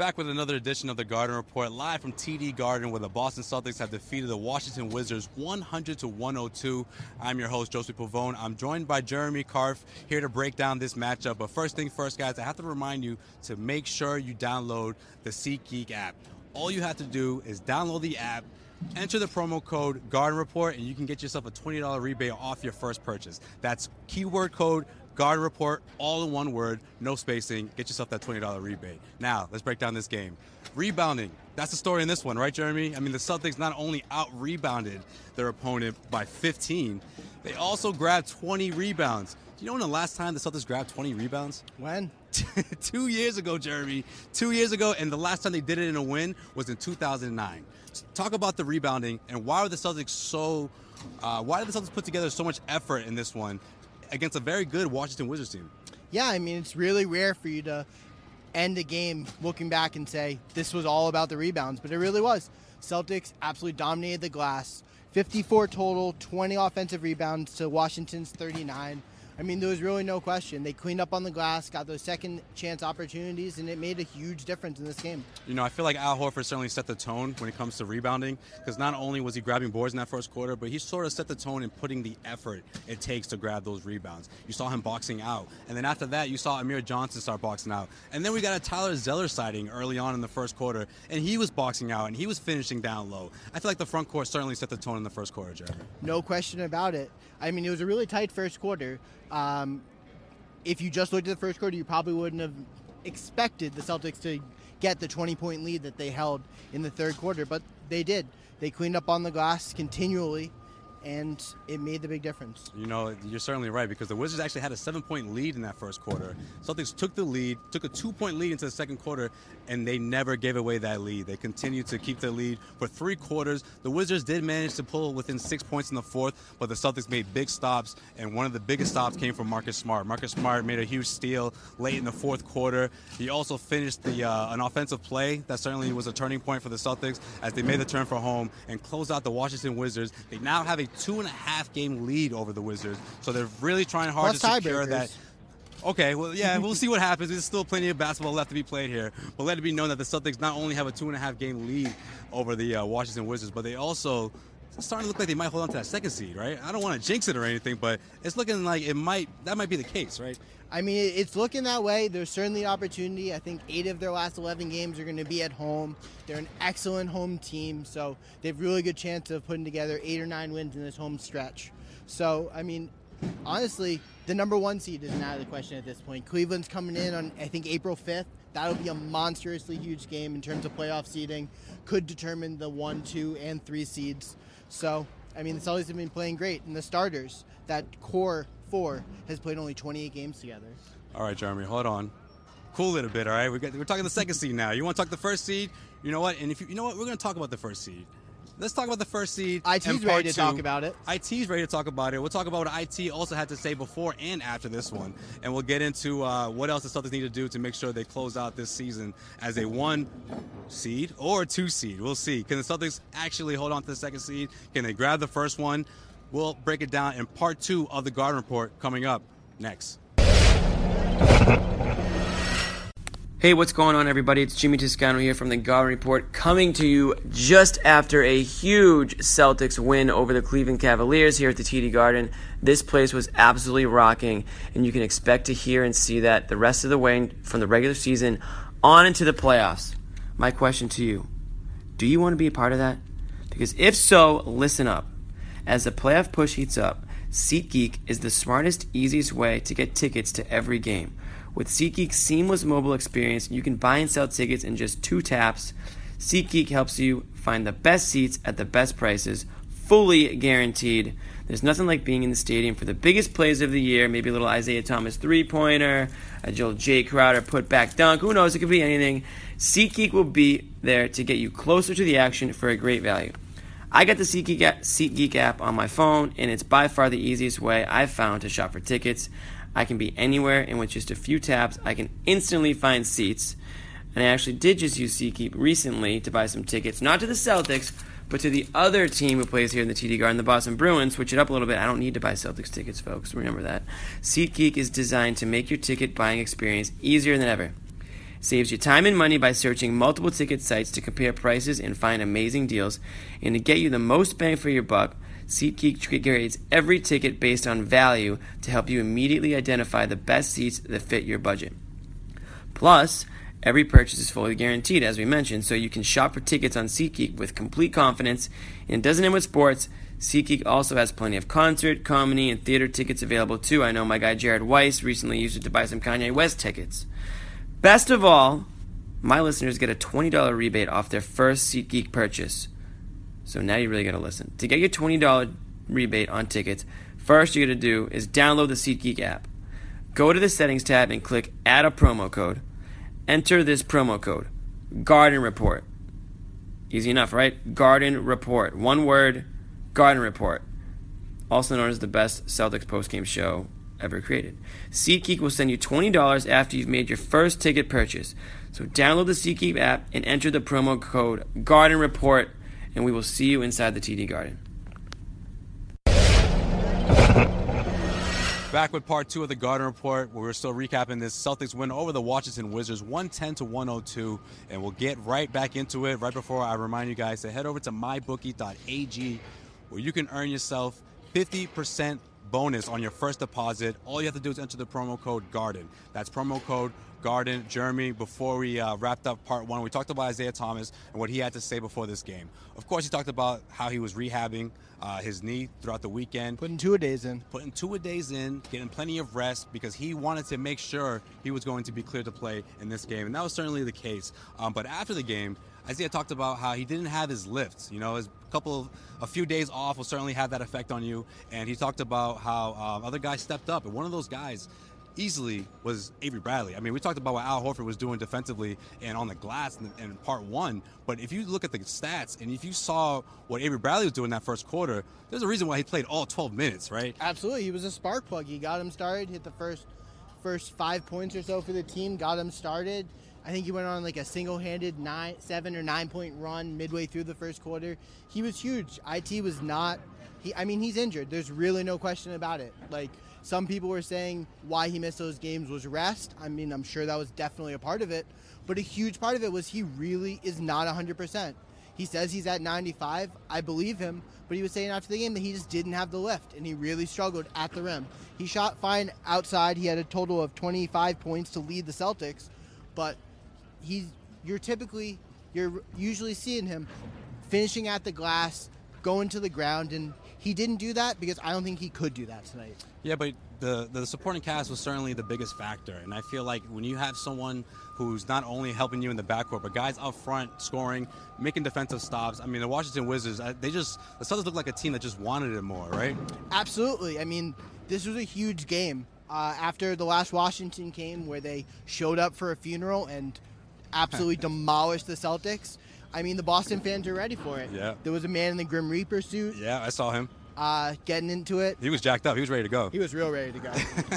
Back with another edition of the Garden Report, live from TD Garden, where the Boston Celtics have defeated the Washington Wizards 100 to 102. I'm your host, Josue Pavone. I'm joined by Jeremy Karp here to break down this matchup. But first thing first, guys, I have to remind you to make sure you download the SeatGeek app. All you have to do is download the app. Enter the promo code Garden Report and you can get yourself a $20 rebate off your first purchase. That's keyword code Garden Report, all in one word, no spacing. Get yourself that $20 rebate. Now, let's break down this game. Rebounding. That's the story in this one, right, Jeremy? I mean, the Celtics not only out rebounded their opponent by 15, they also grabbed 20 rebounds. Do you know when the last time the Celtics grabbed 20 rebounds? When? Two years ago, Jeremy. Two years ago, and the last time they did it in a win was in 2009. Talk about the rebounding and why were the Celtics so. Uh, why did the Celtics put together so much effort in this one against a very good Washington Wizards team? Yeah, I mean, it's really rare for you to end a game looking back and say this was all about the rebounds, but it really was. Celtics absolutely dominated the glass. 54 total, 20 offensive rebounds to Washington's 39. I mean, there was really no question. They cleaned up on the glass, got those second chance opportunities, and it made a huge difference in this game. You know, I feel like Al Horford certainly set the tone when it comes to rebounding because not only was he grabbing boards in that first quarter, but he sort of set the tone in putting the effort it takes to grab those rebounds. You saw him boxing out, and then after that, you saw Amir Johnson start boxing out, and then we got a Tyler Zeller sighting early on in the first quarter, and he was boxing out and he was finishing down low. I feel like the front court certainly set the tone in the first quarter, Jeremy. No question about it. I mean, it was a really tight first quarter. Um, if you just looked at the first quarter, you probably wouldn't have expected the Celtics to get the 20 point lead that they held in the third quarter, but they did. They cleaned up on the glass continually, and it made the big difference. You know, you're certainly right because the Wizards actually had a seven point lead in that first quarter. Celtics took the lead, took a two point lead into the second quarter, and they never gave away that lead. They continued to keep their lead for three quarters. The Wizards did manage to pull within six points in the fourth, but the Celtics made big stops, and one of the biggest stops came from Marcus Smart. Marcus Smart made a huge steal late in the fourth quarter. He also finished the uh, an offensive play that certainly was a turning point for the Celtics as they made the turn for home and closed out the Washington Wizards. They now have a two and a half game lead over the Wizards, so they're really trying hard Plus to secure that. Okay, well, yeah, we'll see what happens. There's still plenty of basketball left to be played here. But let it be known that the Celtics not only have a two and a half game lead over the uh, Washington Wizards, but they also it's starting to look like they might hold on to that second seed, right? I don't want to jinx it or anything, but it's looking like it might that might be the case, right? I mean, it's looking that way. There's certainly opportunity. I think eight of their last 11 games are going to be at home. They're an excellent home team, so they have really good chance of putting together eight or nine wins in this home stretch. So, I mean, honestly, the number one seed isn't out of the question at this point. Cleveland's coming in on, I think, April 5th. That'll be a monstrously huge game in terms of playoff seeding. Could determine the one, two, and three seeds. So, I mean, the Celtics have been playing great, and the starters, that core four, has played only 28 games together. All right, Jeremy, hold on. Cool it a bit, all right? We got, we're talking the second seed now. You want to talk the first seed? You know what? And if you, you know what, we're going to talk about the first seed. Let's talk about the first seed. IT's ready to two. talk about it. IT's ready to talk about it. We'll talk about what IT also had to say before and after this one, and we'll get into uh, what else the Celtics need to do to make sure they close out this season as a one seed or a two seed. We'll see. Can the Celtics actually hold on to the second seed? Can they grab the first one? We'll break it down in part two of the Garden Report coming up next. Hey, what's going on, everybody? It's Jimmy Toscano here from the Garden Report, coming to you just after a huge Celtics win over the Cleveland Cavaliers here at the TD Garden. This place was absolutely rocking, and you can expect to hear and see that the rest of the way from the regular season on into the playoffs. My question to you do you want to be a part of that? Because if so, listen up. As the playoff push heats up, SeatGeek is the smartest, easiest way to get tickets to every game. With SeatGeek's seamless mobile experience, you can buy and sell tickets in just two taps. SeatGeek helps you find the best seats at the best prices, fully guaranteed. There's nothing like being in the stadium for the biggest plays of the year, maybe a little Isaiah Thomas three pointer, a Joel Jae Crowder put back dunk, who knows, it could be anything. SeatGeek will be there to get you closer to the action for a great value. I got the SeatGeek app on my phone, and it's by far the easiest way I've found to shop for tickets. I can be anywhere, and with just a few taps, I can instantly find seats. And I actually did just use SeatGeek recently to buy some tickets, not to the Celtics, but to the other team who plays here in the TD Garden, the Boston Bruins. Switch it up a little bit. I don't need to buy Celtics tickets, folks. Remember that. SeatGeek is designed to make your ticket buying experience easier than ever. Saves you time and money by searching multiple ticket sites to compare prices and find amazing deals. And to get you the most bang for your buck, SeatGeek grades every ticket based on value to help you immediately identify the best seats that fit your budget. Plus, every purchase is fully guaranteed, as we mentioned, so you can shop for tickets on SeatGeek with complete confidence. And it doesn't end with sports. SeatGeek also has plenty of concert, comedy, and theater tickets available too. I know my guy Jared Weiss recently used it to buy some Kanye West tickets. Best of all, my listeners get a $20 rebate off their first SeatGeek purchase. So now you really got to listen. To get your $20 rebate on tickets, first you got to do is download the SeatGeek app. Go to the settings tab and click add a promo code. Enter this promo code Garden Report. Easy enough, right? Garden Report. One word, Garden Report. Also known as the best Celtics postgame show ever created. SeatGeek will send you $20 after you've made your first ticket purchase. So download the SeatGeek app and enter the promo code Garden Report and we will see you inside the TD Garden. Back with part two of the Garden Report, where we're still recapping this Celtics win over the Washington Wizards, 110 to 102, and we'll get right back into it. Right before I remind you guys to head over to mybookie.ag, where you can earn yourself 50% bonus on your first deposit. All you have to do is enter the promo code GARDEN. That's promo code Garden, Jeremy, before we uh, wrapped up part one, we talked about Isaiah Thomas and what he had to say before this game. Of course, he talked about how he was rehabbing uh, his knee throughout the weekend. Putting two a days in. Putting two a days in, getting plenty of rest because he wanted to make sure he was going to be clear to play in this game. And that was certainly the case. Um, but after the game, Isaiah talked about how he didn't have his lifts. You know, his couple, of, a few days off will certainly have that effect on you. And he talked about how um, other guys stepped up. And one of those guys easily was Avery Bradley. I mean, we talked about what Al Horford was doing defensively and on the glass in, in, part one, but if you look at the stats and if you saw what Avery Bradley was doing that first quarter, there's a reason why he played all 12 minutes, right? Absolutely, he was a spark plug. He got him started, hit the first first five points or so for the team, got him started. I think he went on like a single-handed nine, seven or nine-point run midway through the first quarter. He was huge. It was not. He, I mean, he's injured. There's really no question about it. Like some people were saying why he missed those games was rest. I mean, I'm sure that was definitely a part of it, but a huge part of it was he really is not 100%. He says he's at 95. I believe him, but he was saying after the game that he just didn't have the lift and he really struggled at the rim. He shot fine outside. He had a total of 25 points to lead the Celtics, but he's you're typically you're usually seeing him finishing at the glass, going to the ground and he didn't do that because I don't think he could do that tonight. Yeah, but the the supporting cast was certainly the biggest factor, and I feel like when you have someone who's not only helping you in the backcourt, but guys up front scoring, making defensive stops. I mean, the Washington Wizards, they just the Celtics look like a team that just wanted it more, right? Absolutely. I mean, this was a huge game. Uh, after the last Washington game, where they showed up for a funeral and absolutely demolished the Celtics. I mean, the Boston fans are ready for it. Yeah. There was a man in the Grim Reaper suit. Yeah, I saw him. Uh, getting into it. He was jacked up. He was ready to go. He was real ready to go.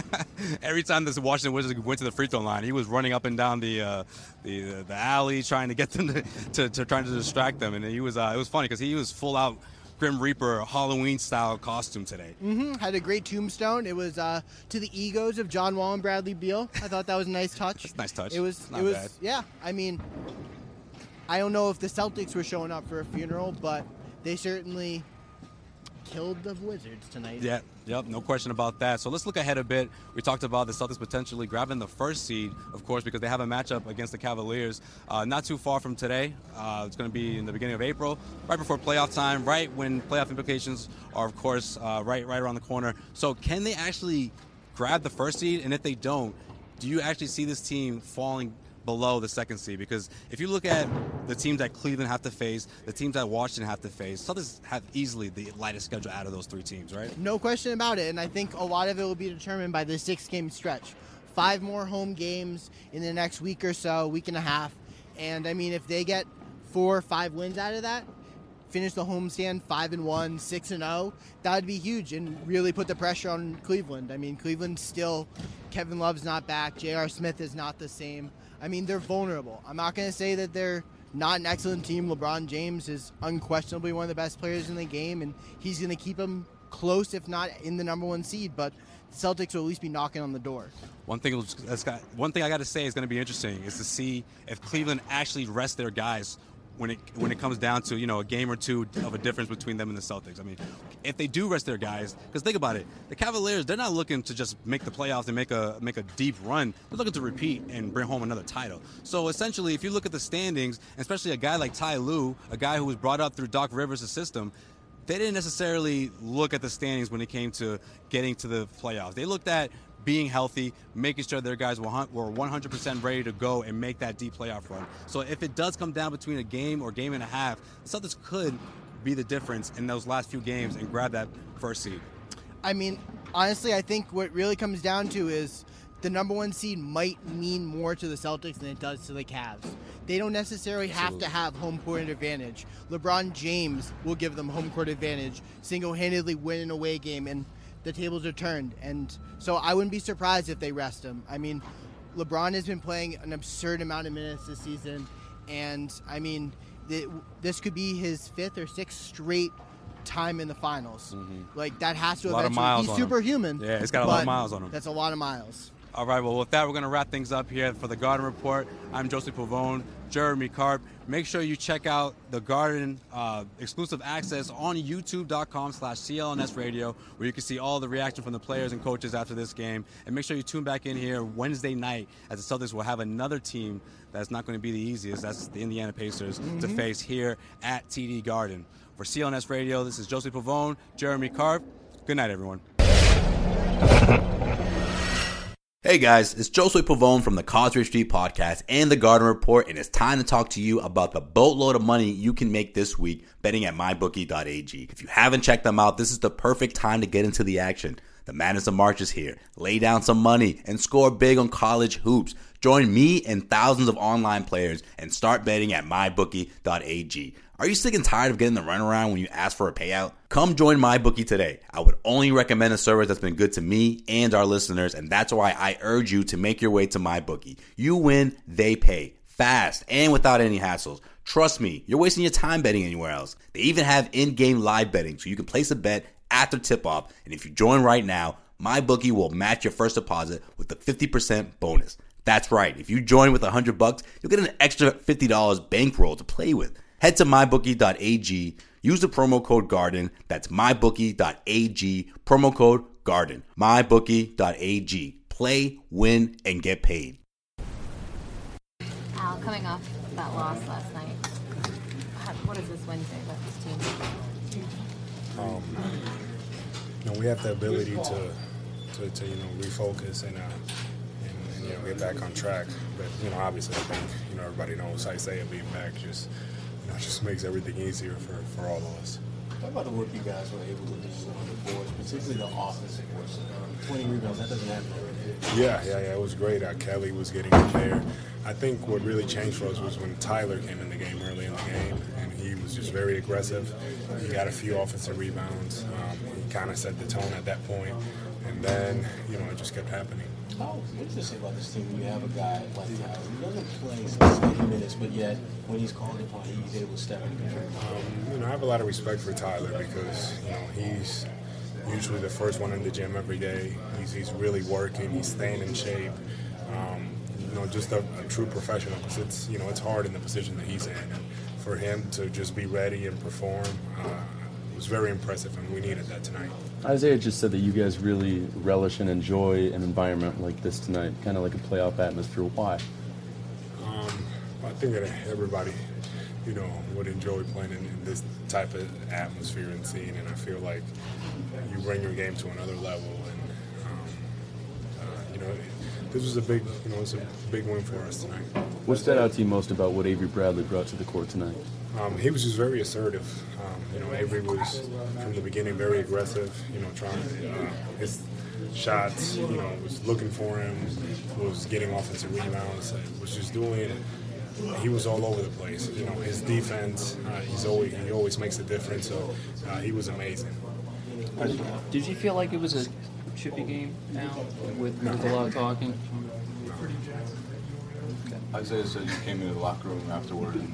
Every time this Washington Wizards went to the free throw line, he was running up and down the uh, the, the alley trying to get them to, to, to, trying to distract them, and he was uh, it was funny because he was full out Grim Reaper Halloween style costume today. Mm-hmm. Had a great tombstone. It was uh, to the egos of John Wall and Bradley Beal. I thought that was a nice touch. nice touch. It was. It's not it was. bad. Yeah. I mean, I don't know if the Celtics were showing up for a funeral, but they certainly killed the Wizards tonight. Yeah, yep, no question about that. So let's look ahead a bit. We talked about the Celtics potentially grabbing the first seed, of course, because they have a matchup against the Cavaliers uh, not too far from today. Uh, it's going to be in the beginning of April, right before playoff time, right when playoff implications are, of course, uh, right right around the corner. So can they actually grab the first seed? And if they don't, do you actually see this team falling below the second seed because if you look at the teams that Cleveland have to face, the teams that Washington have to face, Celtics have easily the lightest schedule out of those three teams, right? No question about it. And I think a lot of it will be determined by the six game stretch. Five more home games in the next week or so, week and a half. And I mean, if they get four or five wins out of that, finish the homestand five and one, six and zero, that would be huge and really put the pressure on Cleveland. I mean, Cleveland still, Kevin Love's not back, J.R. Smith is not the same. I mean, they're vulnerable. I'm not going to say that they're not an excellent team. LeBron James is unquestionably one of the best players in the game, and he's going to keep them close, if not in the number one seed. But the Celtics will at least be knocking on the door. One thing that's got, one thing I got to say is going to be interesting is to see if Cleveland actually rests their guys when it when it comes down to you know a game or two of a difference between them and the Celtics. I mean, if they do rest their guys, because think about it, the Cavaliers they're not looking to just make the playoffs and make a make a deep run. They're looking to repeat and bring home another title. So essentially, if you look at the standings, especially a guy like Ty Lue, a guy who was brought up through Doc Rivers' system. They didn't necessarily look at the standings when it came to getting to the playoffs. They looked at being healthy, making sure their guys were 100% ready to go and make that deep playoff run. So if it does come down between a game or game and a half, Celtics could be the difference in those last few games and grab that first seed. I mean, honestly, I think what really comes down to is the number one seed might mean more to the Celtics than it does to the Cavs. They don't necessarily have to have home court advantage. LeBron James will give them home court advantage, single handedly win an away game, and the tables are turned. And so I wouldn't be surprised if they rest him. I mean, LeBron has been playing an absurd amount of minutes this season, and I mean, th- this could be his fifth or sixth straight time in the finals. Like that has to Mm-hmm. A lot of eventually. miles He's superhuman. Yeah, he's got a lot of miles on him. That's a lot of miles. All right, well, with that, we're going to wrap things up here for the Garden Report. I'm Josue Pavone, Jeremy Karp. Make sure you check out the Garden uh, exclusive access on youtube.com slash CLNS radio, where you can see all the reaction from the players and coaches after this game. And make sure you tune back in here Wednesday night as the Celtics will have another team that's not going to be the easiest. That's the Indiana Pacers to face here at TD Garden. For CLNS radio, this is Josue Pavone, Jeremy Karp. Good night, everyone. Hey guys, it's Josue Pavone from the Causeway Street Podcast and the Garden Report, and it's time to talk to you about the boatload of money you can make this week betting at mybookie.ag. If you haven't checked them out, this is the perfect time to get into the action. The Madness of March is here. Lay down some money and score big on college hoops. Join me and thousands of online players and start betting at mybookie.ag. Are you sick and tired of getting the runaround when you ask for a payout? Come join MyBookie today. I would only recommend a service that's been good to me and our listeners, and that's why I urge you to make your way to MyBookie. You win, they pay. Fast and without any hassles. Trust me, you're wasting your time betting anywhere else. They even have in-game live betting, so you can place a bet after tip-off, and if you join right now, my bookie will match your first deposit with a 50% bonus. That's right. If you join with 100 bucks, you'll get an extra $50 bankroll to play with. Head to mybookie.ag, use the promo code GARDEN. That's mybookie.ag, promo code GARDEN. mybookie.ag. Play, win, and get paid. Al, coming off that loss last night, how- what does this Wednesday about this team? um, you know, we have the ability to, to, to you know, refocus and, uh, and, and, you know, get back on track. But, you know, obviously, I think, you know, everybody knows Isaiah being back just, you know, just makes everything easier for, for all of us. Talk about the work you guys were able to do on the boards, particularly the offensive boards. Um, 20 rebounds, that doesn't happen every day. Yeah, yeah, yeah. It was great. Uh, Kelly was getting in there. I think what really changed for us was when Tyler came in the game early in the game, was just very aggressive. He got a few offensive rebounds. Um, he kind of set the tone at that point. and then you know it just kept happening. Oh, what does it say about this team when you have a guy like Tyler? He doesn't play some minutes, but yet when he's called upon, he's able to step in and contribute. Um, you know, I have a lot of respect for Tyler because you know he's usually the first one in the gym every day. He's, he's really working. He's staying in shape. Um, you know, just a, a true professional. Cause it's you know it's hard in the position that he's in, and for him to just be ready and perform uh, was very impressive, and we needed that tonight. Isaiah just said that you guys really relish and enjoy an environment like this tonight, kind of like a playoff atmosphere. Why? Um, I think that everybody, you know, would enjoy playing in, in this type of atmosphere and scene, and I feel like you bring your game to another level. And um, uh, you know, this was a big, you know, it's a big win for us tonight. What stood out to you most about what Avery Bradley brought to the court tonight? Um, he was just very assertive. Um, you know, Avery was from the beginning very aggressive. You know, trying uh, his shots. You know, was looking for him. Was getting offensive rebounds. Was just doing. It. He was all over the place. You know, his defense. Uh, he's always he always makes a difference. So uh, he was amazing. Did you feel like it was a chippy game now with, with a lot of talking? Isaiah said you came into the locker room afterward and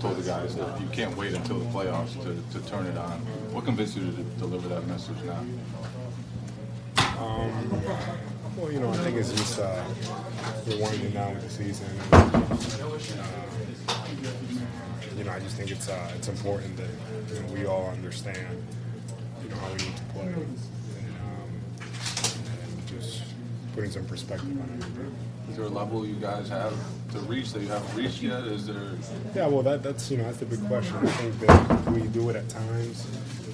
told the guys that you can't wait until the playoffs to, to turn it on. What convinced you to deliver that message now? Um, well, you know, I think it's just uh, we're winding down with the season. And, uh, you know, I just think it's uh, it's important that you know, we all understand you know how we need to play and, and just putting some perspective on it. Is there a level you guys have to reach that you haven't reached yet? Is there? Yeah, well, that, that's you know that's the big question. I think that we do it at times.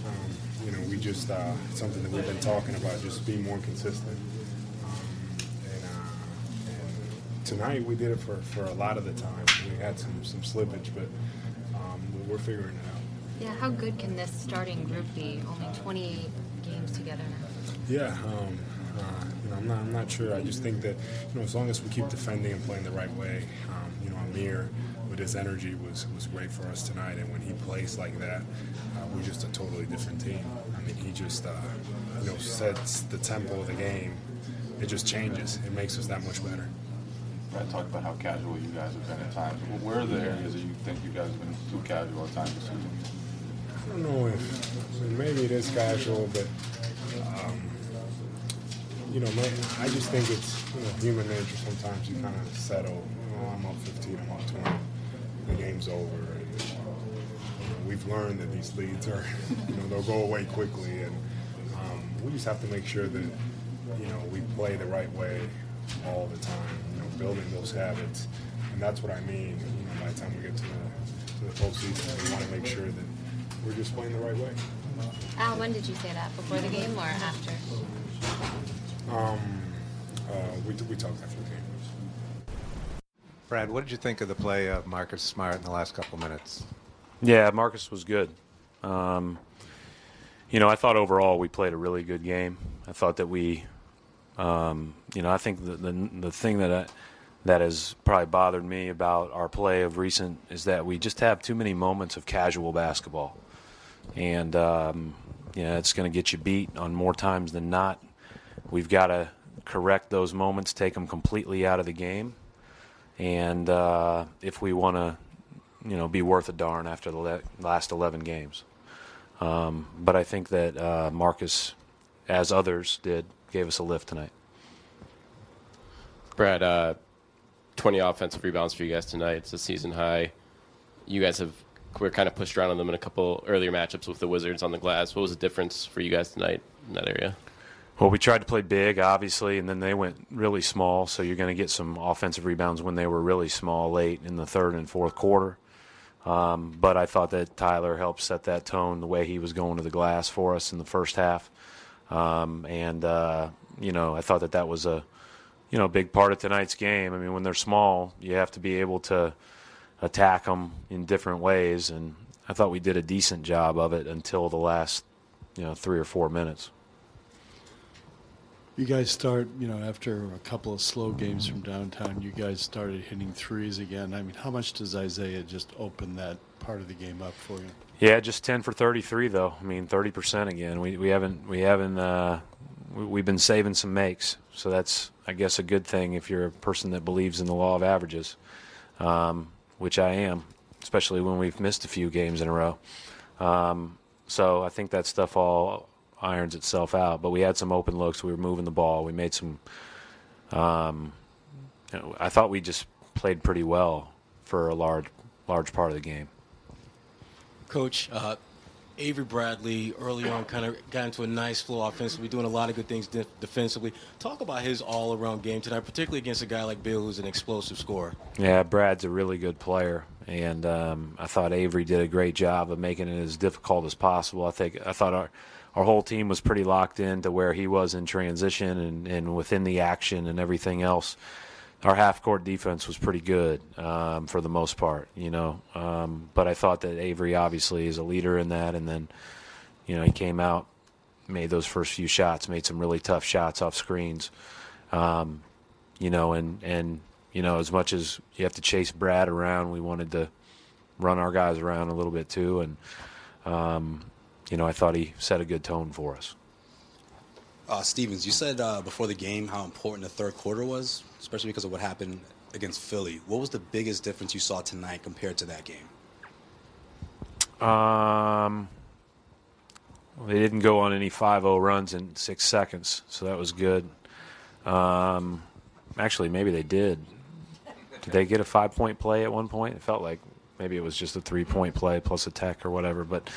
Um, you know, we just uh, it's something that we've been talking about, just being more consistent. Um, and, uh, and tonight we did it for, for a lot of the time. We had some some slippage, but um, we're figuring it out. Yeah, how good can this starting group be? Only 28 games together now. Yeah, um, uh, you know, I'm not, I'm not sure. I just think that, you know, as long as we keep defending and playing the right way, um, you know, Amir with his energy was, was great for us tonight. And when he plays like that, uh, we're just a totally different team. I mean, he just, uh, you know, sets the tempo of the game. It just changes. It makes us that much better. Brad talked about how casual you guys have been at times. Where are the areas that you think you guys have been too casual at times? I don't know if I mean, maybe it is casual, but um, you know, man, I just think it's you know human nature. Sometimes you kind of settle. You know, I'm up 15, I'm up 20. The game's over. And, you know, we've learned that these leads are, you know, they'll go away quickly, and um, we just have to make sure that you know we play the right way all the time. You know, building those habits, and that's what I mean. You know, by the time we get to the to the postseason, we want to make sure that we're just playing the right way. Al, when did you say that? Before the game or after? Um, uh, we, we talked after the game. Brad, what did you think of the play of Marcus Smart in the last couple minutes? Yeah, Marcus was good. Um, you know, I thought overall we played a really good game. I thought that we, um, you know, I think the the, the thing that I, that has probably bothered me about our play of recent is that we just have too many moments of casual basketball, and um, you know, it's going to get you beat on more times than not. We've got to correct those moments, take them completely out of the game, and uh, if we want to, you know, be worth a darn after the le- last 11 games. Um, but I think that uh, Marcus, as others did, gave us a lift tonight. Brad, uh, 20 offensive rebounds for you guys tonight. It's a season high. You guys have we're kind of pushed around on them in a couple earlier matchups with the Wizards on the glass. What was the difference for you guys tonight in that area? Well, we tried to play big, obviously, and then they went really small. So you're going to get some offensive rebounds when they were really small late in the third and fourth quarter. Um, but I thought that Tyler helped set that tone the way he was going to the glass for us in the first half. Um, and, uh, you know, I thought that that was a, you know, big part of tonight's game. I mean, when they're small, you have to be able to attack them in different ways. And I thought we did a decent job of it until the last, you know, three or four minutes. You guys start, you know, after a couple of slow games from downtown, you guys started hitting threes again. I mean, how much does Isaiah just open that part of the game up for you? Yeah, just ten for thirty-three though. I mean, thirty percent again. We we haven't we haven't uh, we- we've been saving some makes, so that's I guess a good thing if you're a person that believes in the law of averages, um, which I am, especially when we've missed a few games in a row. Um, so I think that stuff all irons itself out. But we had some open looks. We were moving the ball. We made some. Um, you know, I thought we just played pretty well for a large large part of the game. Coach, uh, Avery Bradley early on kind of got into a nice flow offensively, doing a lot of good things de- defensively. Talk about his all around game tonight, particularly against a guy like Beal, who's an explosive scorer. Yeah, Brad's a really good player, and um, I thought Avery did a great job of making it as difficult as possible. I think I thought our our whole team was pretty locked in to where he was in transition and, and within the action and everything else. Our half court defense was pretty good um, for the most part, you know. Um, but I thought that Avery obviously is a leader in that, and then, you know, he came out, made those first few shots, made some really tough shots off screens, um, you know, and and you know, as much as you have to chase Brad around, we wanted to run our guys around a little bit too, and um, you know, I thought he set a good tone for us. Uh, Stevens, you said uh, before the game how important the third quarter was, especially because of what happened against Philly. What was the biggest difference you saw tonight compared to that game? Um, well, they didn't go on any 5-0 runs in six seconds, so that was good. Um, actually, maybe they did. Did they get a five-point play at one point? It felt like maybe it was just a three-point play plus a tech or whatever. But,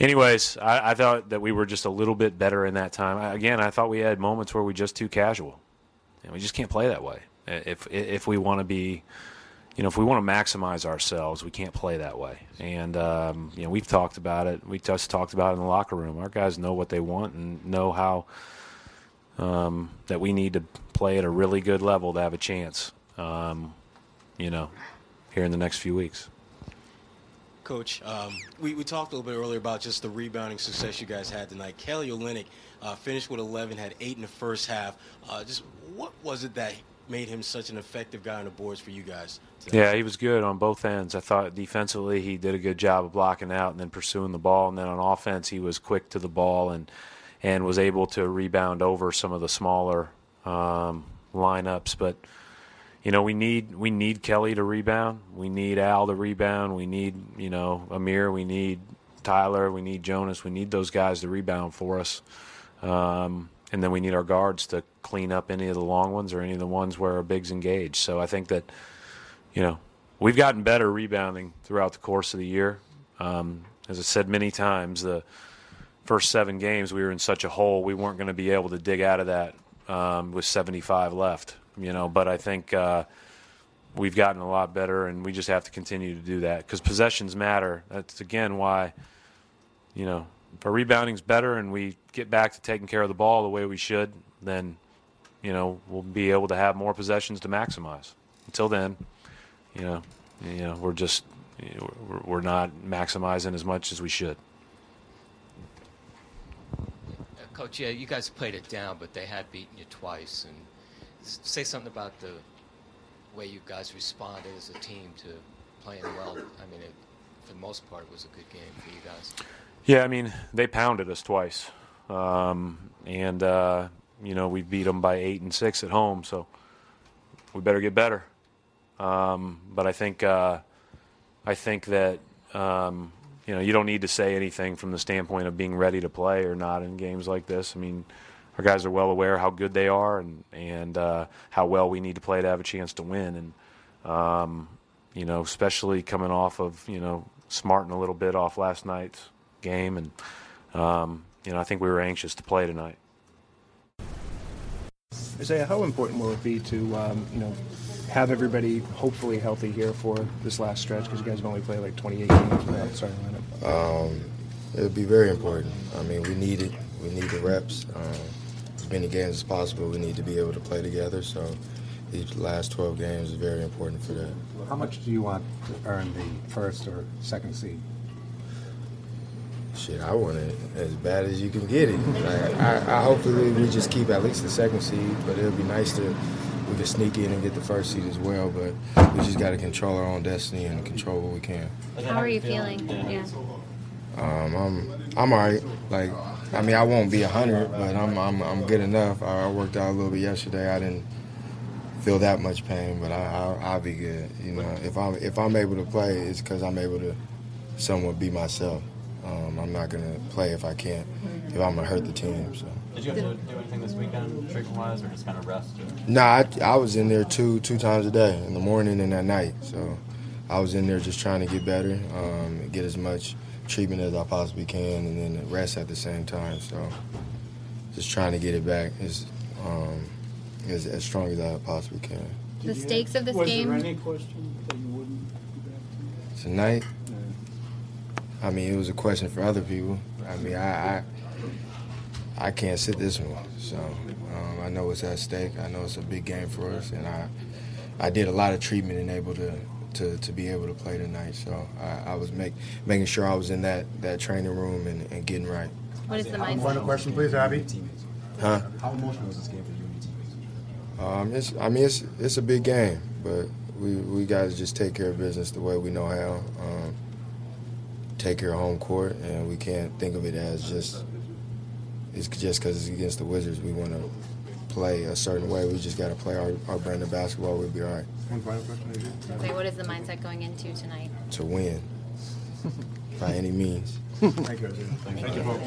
anyways, I, I thought that we were just a little bit better in that time. I, again, I thought we had moments where we just too casual, and we just can't play that way. If if we want to be you know, if we want to maximize ourselves, we can't play that way. And um, you know, we've talked about it. We just talked about it in the locker room. Our guys know what they want and know how um, that we need to play at a really good level to have a chance. Um, you know, here in the next few weeks. Coach, um, we, we talked a little bit earlier about just the rebounding success you guys had tonight. Kelly Olynyk uh, finished with 11, had eight in the first half. Uh, just what was it that made him such an effective guy on the boards for you guys? Yeah, he was good on both ends. I thought defensively he did a good job of blocking out and then pursuing the ball, and then on offense he was quick to the ball and and was able to rebound over some of the smaller um, lineups. But you know we need we need Kelly to rebound. We need Al to rebound. We need you know Amir. We need Tyler. We need Jonas. We need those guys to rebound for us. Um, and then we need our guards to clean up any of the long ones or any of the ones where our bigs engage. So I think that, you know, we've gotten better rebounding throughout the course of the year. Um, as I said many times, the first seven games we were in such a hole we weren't going to be able to dig out of that um, with 75 left. You know, but I think uh, we've gotten a lot better, and we just have to continue to do that because possessions matter. That's again why, you know, if our rebounding's better and we get back to taking care of the ball the way we should, then you know we'll be able to have more possessions to maximize. Until then, you know, you know we're just we're, not maximizing as much as we should. Coach, yeah, you guys played it down, but they had beaten you twice. And say something about the way you guys responded as a team to playing well. I mean, it, for the most part, it was a good game for you guys. Yeah, I mean they pounded us twice, um, and uh, you know we beat them by eight and six at home, so we better get better. Um, but I think uh, I think that um, you know you don't need to say anything from the standpoint of being ready to play or not in games like this. I mean, our guys are well aware how good they are and and uh, how well we need to play to have a chance to win. And um, you know, especially coming off of you know smarting a little bit off last night's game, and um, you know I think we were anxious to play tonight. Isaiah, how important will it be to um, you know have everybody hopefully healthy here for this last stretch? Because you guys have only played like 28 games without starting lineup. Um, it would be very important. I mean, we need it. We need the reps. Um, as many games as possible, we need to be able to play together. So these last 12 games is very important for that. How much do you want to earn the first or second seed? Shit, I want it as bad as you can get it. Like, I, I hopefully we just keep at least the second seed, but it'll be nice to we can sneak in and get the first seed as well. But we just got to control our own destiny and control what we can. How are you feeling? Yeah. Um, I'm I'm alright. Like I mean, I won't be hundred, but I'm, I'm I'm good enough. I, I worked out a little bit yesterday. I didn't feel that much pain, but I, I'll, I'll be good. You know, if I'm if I'm able to play, it's because I'm able to somewhat be myself. Um, I'm not gonna play if I can't. If I'm gonna hurt the team. So. Did you have to do anything this weekend, treatment wise, or just kind of rest? Or? Nah, I, I was in there two two times a day, in the morning and at night. So I was in there just trying to get better, um, get as much treatment as I possibly can, and then rest at the same time. So just trying to get it back as um, as, as strong as I possibly can. The stakes of this was game. there any question that you wouldn't be back Tonight, I mean, it was a question for other people. I mean, I I, I can't sit this one, so um, I know it's at stake. I know it's a big game for us, and I I did a lot of treatment and able to. To, to be able to play tonight, so I, I was make, making sure I was in that, that training room and, and getting right. What is the Final mindset? question, please, Abby. Huh? How emotional was this game for you and your teammates? Um, it's, I mean, it's it's a big game, but we we got to just take care of business the way we know how. Um, take care of home court, and we can't think of it as just it's just because it's against the Wizards. We want to play a certain way. We just got to play our, our brand of basketball. We'll be all right One final question, Adrian. Say, what is the mindset going into tonight? to win by any means. Thank you, Adrian. Thank you, folks.